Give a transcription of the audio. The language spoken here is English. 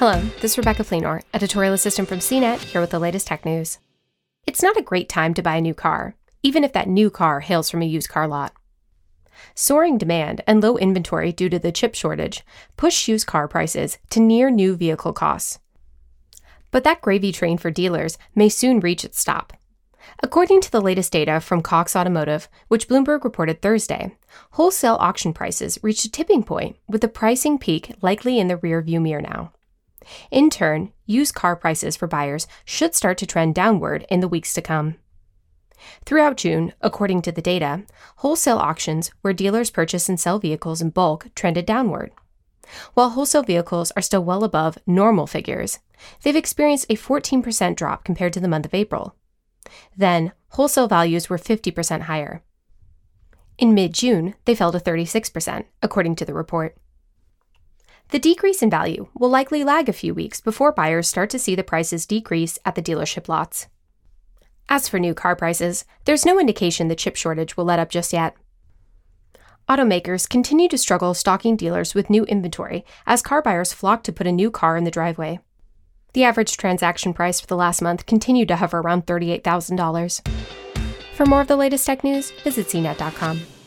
Hello, this is Rebecca Fleenor, editorial assistant from CNET, here with the latest tech news. It's not a great time to buy a new car, even if that new car hails from a used car lot. Soaring demand and low inventory due to the chip shortage push used car prices to near new vehicle costs. But that gravy train for dealers may soon reach its stop. According to the latest data from Cox Automotive, which Bloomberg reported Thursday, wholesale auction prices reached a tipping point, with the pricing peak likely in the rearview mirror now. In turn, used car prices for buyers should start to trend downward in the weeks to come. Throughout June, according to the data, wholesale auctions where dealers purchase and sell vehicles in bulk trended downward. While wholesale vehicles are still well above normal figures, they've experienced a 14% drop compared to the month of April. Then, wholesale values were 50% higher. In mid June, they fell to 36%, according to the report. The decrease in value will likely lag a few weeks before buyers start to see the prices decrease at the dealership lots. As for new car prices, there's no indication the chip shortage will let up just yet. Automakers continue to struggle stocking dealers with new inventory as car buyers flock to put a new car in the driveway. The average transaction price for the last month continued to hover around $38,000. For more of the latest tech news, visit cnet.com.